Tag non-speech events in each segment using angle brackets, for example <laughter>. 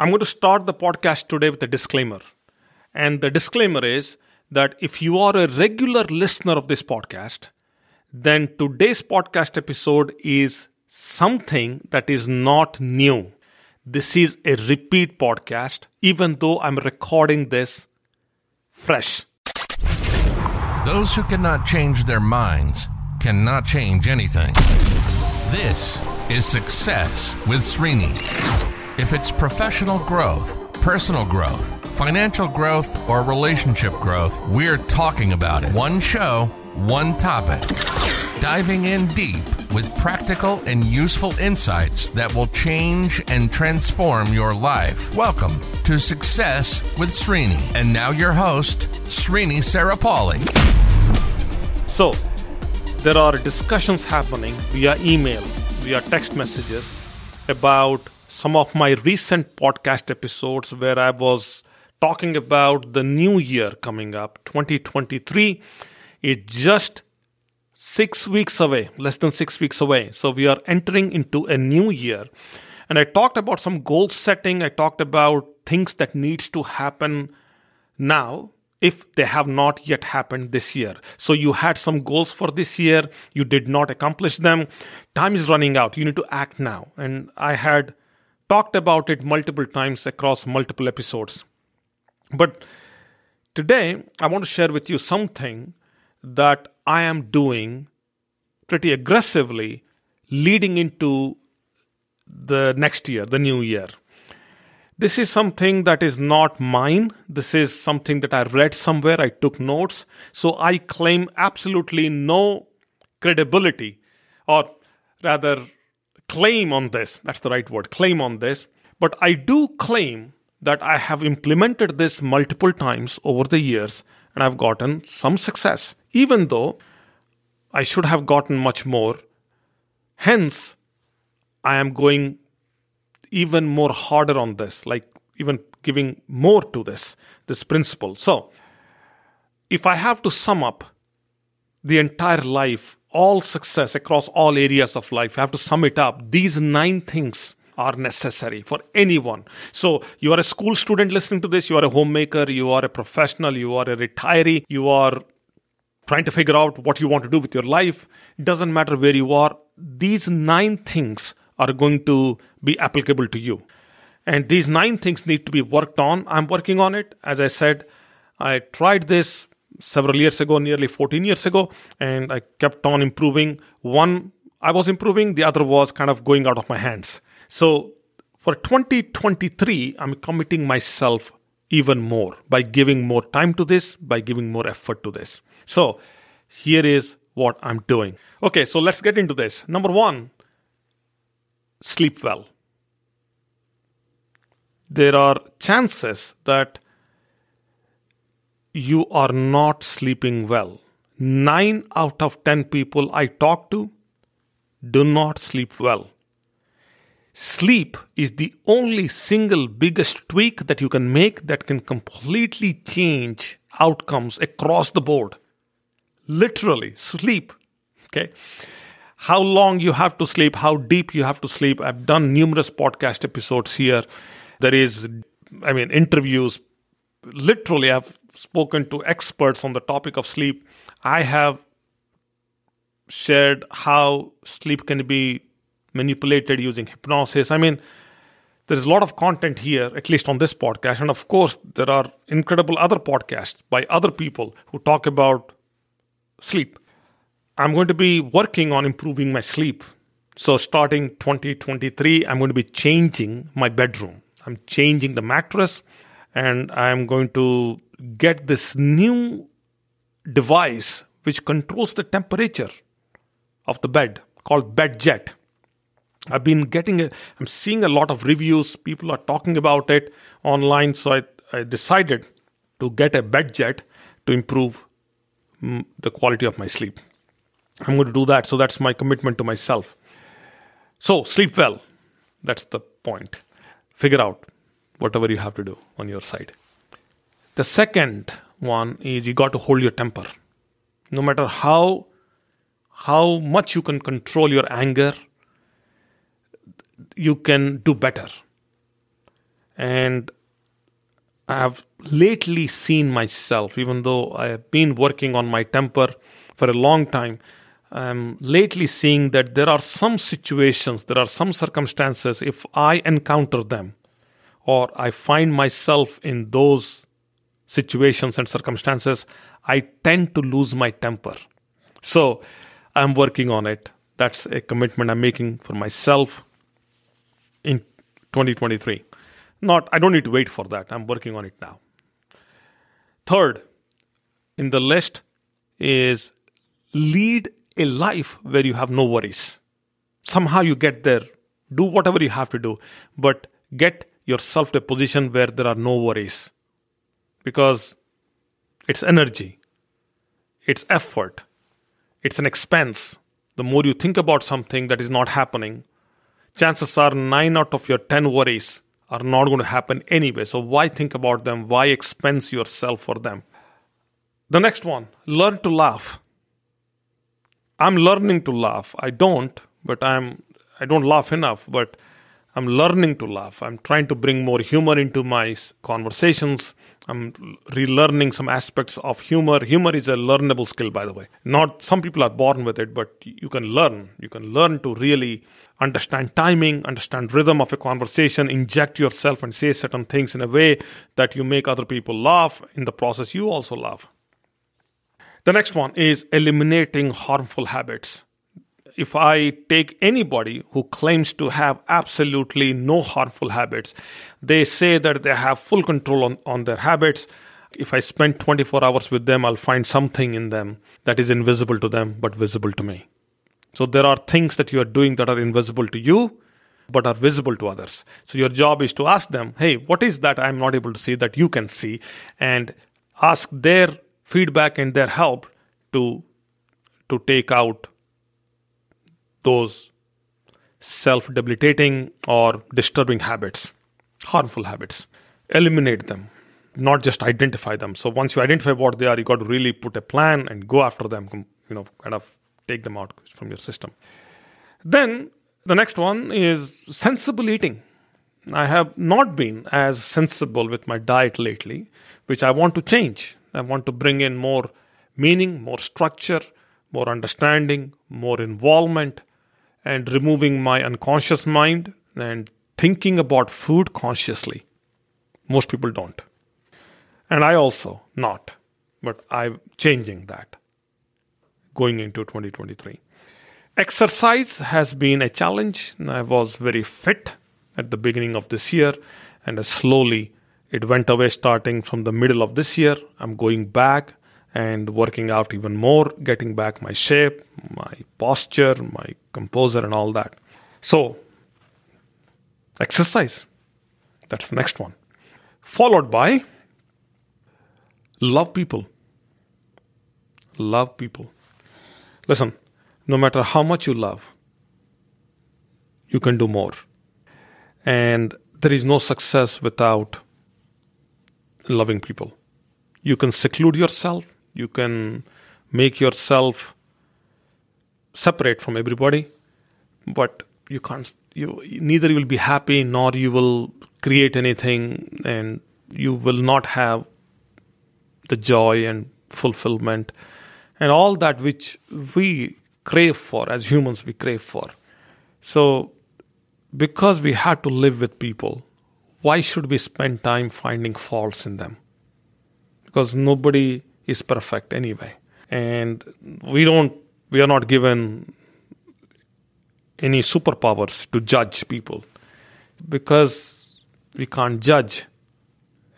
I'm going to start the podcast today with a disclaimer. And the disclaimer is that if you are a regular listener of this podcast, then today's podcast episode is something that is not new. This is a repeat podcast, even though I'm recording this fresh. Those who cannot change their minds cannot change anything. This is Success with Srini. If it's professional growth, personal growth, financial growth, or relationship growth, we're talking about it. One show, one topic. Diving in deep with practical and useful insights that will change and transform your life. Welcome to Success with Srini. And now your host, Srini Sarapalli. So, there are discussions happening via email, via text messages about some of my recent podcast episodes where I was talking about the new year coming up, 2023. It's just six weeks away, less than six weeks away. So we are entering into a new year. And I talked about some goal setting. I talked about things that needs to happen now if they have not yet happened this year. So you had some goals for this year, you did not accomplish them. Time is running out. You need to act now. And I had talked about it multiple times across multiple episodes. But today, I want to share with you something that I am doing pretty aggressively leading into the next year, the new year. This is something that is not mine. This is something that I read somewhere. I took notes. So I claim absolutely no credibility, or rather, claim on this. That's the right word, claim on this. But I do claim that I have implemented this multiple times over the years and I've gotten some success, even though I should have gotten much more. Hence, I am going even more harder on this, like even giving more to this, this principle. So, if I have to sum up the entire life, all success across all areas of life, you have to sum it up. These nine things are necessary for anyone. So, you are a school student listening to this, you are a homemaker, you are a professional, you are a retiree, you are trying to figure out what you want to do with your life. It doesn't matter where you are. These nine things are going to be applicable to you. And these nine things need to be worked on. I'm working on it. As I said, I tried this several years ago, nearly 14 years ago, and I kept on improving. One, I was improving, the other was kind of going out of my hands. So for 2023, I'm committing myself even more by giving more time to this, by giving more effort to this. So here is what I'm doing. Okay, so let's get into this. Number one, sleep well. There are chances that you are not sleeping well. Nine out of ten people I talk to do not sleep well. Sleep is the only single biggest tweak that you can make that can completely change outcomes across the board. Literally, sleep. Okay how long you have to sleep, how deep you have to sleep. I've done numerous podcast episodes here. There is, I mean, interviews. Literally, I've spoken to experts on the topic of sleep. I have shared how sleep can be manipulated using hypnosis. I mean, there is a lot of content here, at least on this podcast. And of course, there are incredible other podcasts by other people who talk about sleep. I'm going to be working on improving my sleep. So, starting 2023, I'm going to be changing my bedroom. I'm changing the mattress and I'm going to get this new device which controls the temperature of the bed called BedJet. I've been getting i I'm seeing a lot of reviews. People are talking about it online. So I, I decided to get a BedJet to improve mm, the quality of my sleep. I'm going to do that. So that's my commitment to myself. So sleep well. That's the point. Figure out whatever you have to do on your side. The second one is you got to hold your temper. No matter how how much you can control your anger, you can do better. And I have lately seen myself, even though I have been working on my temper for a long time, I'm lately seeing that there are some situations, there are some circumstances, if I encounter them or I find myself in those situations and circumstances, I tend to lose my temper. So I'm working on it. That's a commitment I'm making for myself in 2023. Not, I don't need to wait for that. I'm working on it now. Third in the list is lead a life where you have no worries. Somehow you get there, do whatever you have to do, but get yourself to a position where there are no worries. Because it's energy, it's effort, it's an expense. The more you think about something that is not happening, chances are 9 out of your 10 worries are not going to happen anyway. So why think about them? Why expense yourself for them? The next one learn to laugh. I'm learning to laugh. I don't, but I'm I don't laugh enough, but I'm learning to laugh. I'm trying to bring more humor into my conversations. I'm relearning some aspects of humor. Humor is a learnable skill, by the way. Not some people are born with it, but you can learn. You can learn to really understand timing, understand rhythm of a conversation, inject yourself and say certain things in a way that you make other people laugh. In the process, you also laugh. The next one is eliminating harmful habits. If I take anybody who claims to have absolutely no harmful habits, they say that they have full control on, on their habits. If I spend 24 hours with them, I'll find something in them that is invisible to them but visible to me. So there are things that you are doing that are invisible to you but are visible to others. So your job is to ask them, hey, what is that I'm not able to see that you can see? And ask their feedback and their help to to take out those self debilitating or disturbing habits, harmful habits. Eliminate them, not just identify them. So once you identify what they are, you got to really put a plan and go after them, you know, kind of take them out from your system. Then the next one is sensible eating. I have not been as sensible with my diet lately, which I want to change. I want to bring in more meaning, more structure, more understanding, more involvement, and removing my unconscious mind and thinking about food consciously. Most people don't. And I also not, but I'm changing that going into 2023. Exercise has been a challenge. I was very fit at the beginning of this year, and slowly it went away starting from the middle of this year. I'm going back and working out even more, getting back my shape, my posture, my composure, and all that. So, exercise. That's the next one. Followed by love people. Love people. Listen, no matter how much you love, you can do more. And there is no success without loving people. You can seclude yourself, you can make yourself separate from everybody, but you can't you neither you will be happy nor you will create anything and you will not have the joy and fulfillment and all that which we crave for as humans we crave for. So because we have to live with people why should we spend time finding faults in them? Because nobody is perfect anyway. And we don't, we are not given any superpowers to judge people because we can't judge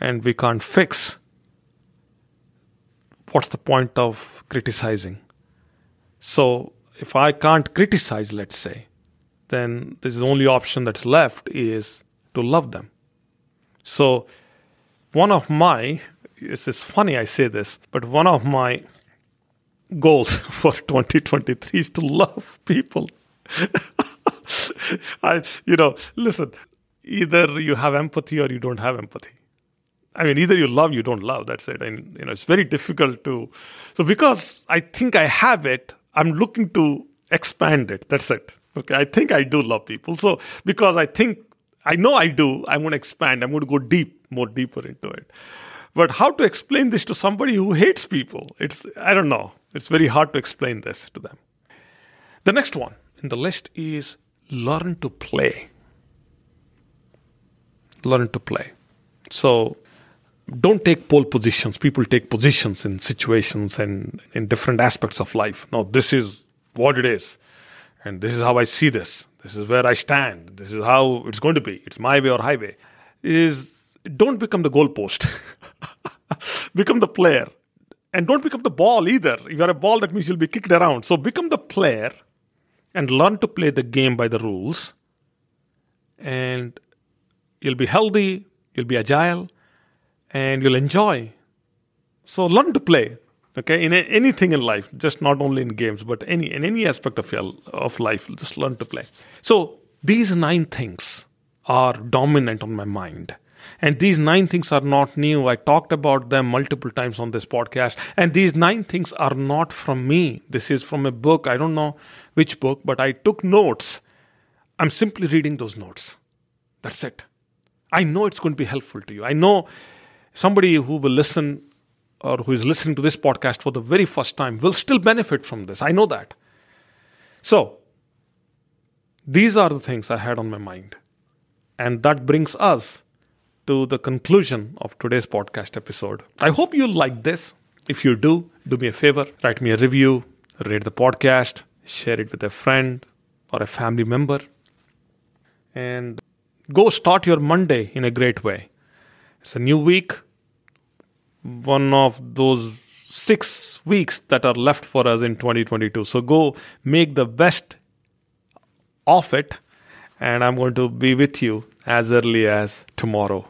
and we can't fix. What's the point of criticizing? So, if I can't criticize, let's say, then this is the only option that's left is to love them. So, one of my it's, it's funny I say this, but one of my goals <laughs> for 2023 is to love people. <laughs> I, you know, listen, either you have empathy or you don't have empathy. I mean, either you love, you don't love. That's it. And you know, it's very difficult to. So because I think I have it, I'm looking to expand it. That's it. Okay, I think I do love people. So because I think I know I do. I'm going to expand. I'm going to go deep, more deeper into it. But how to explain this to somebody who hates people? It's I don't know. It's very hard to explain this to them. The next one in the list is learn to play. Learn to play. So don't take pole positions. People take positions in situations and in different aspects of life. No, this is what it is. And this is how I see this. This is where I stand. This is how it's going to be. It's my way or highway. Is don't become the goalpost. <laughs> become the player. And don't become the ball either. If you're a ball, that means you'll be kicked around. So become the player and learn to play the game by the rules. And you'll be healthy, you'll be agile, and you'll enjoy. So learn to play. Okay, in a, anything in life, just not only in games, but any in any aspect of your of life, just learn to play. So these nine things are dominant on my mind. And these nine things are not new. I talked about them multiple times on this podcast. And these nine things are not from me. This is from a book. I don't know which book, but I took notes. I'm simply reading those notes. That's it. I know it's going to be helpful to you. I know somebody who will listen or who is listening to this podcast for the very first time will still benefit from this. I know that. So, these are the things I had on my mind. And that brings us to the conclusion of today's podcast episode. I hope you like this. If you do, do me a favor, write me a review, rate the podcast, share it with a friend or a family member, and go start your Monday in a great way. It's a new week, one of those six weeks that are left for us in 2022. So go make the best of it, and I'm going to be with you as early as tomorrow.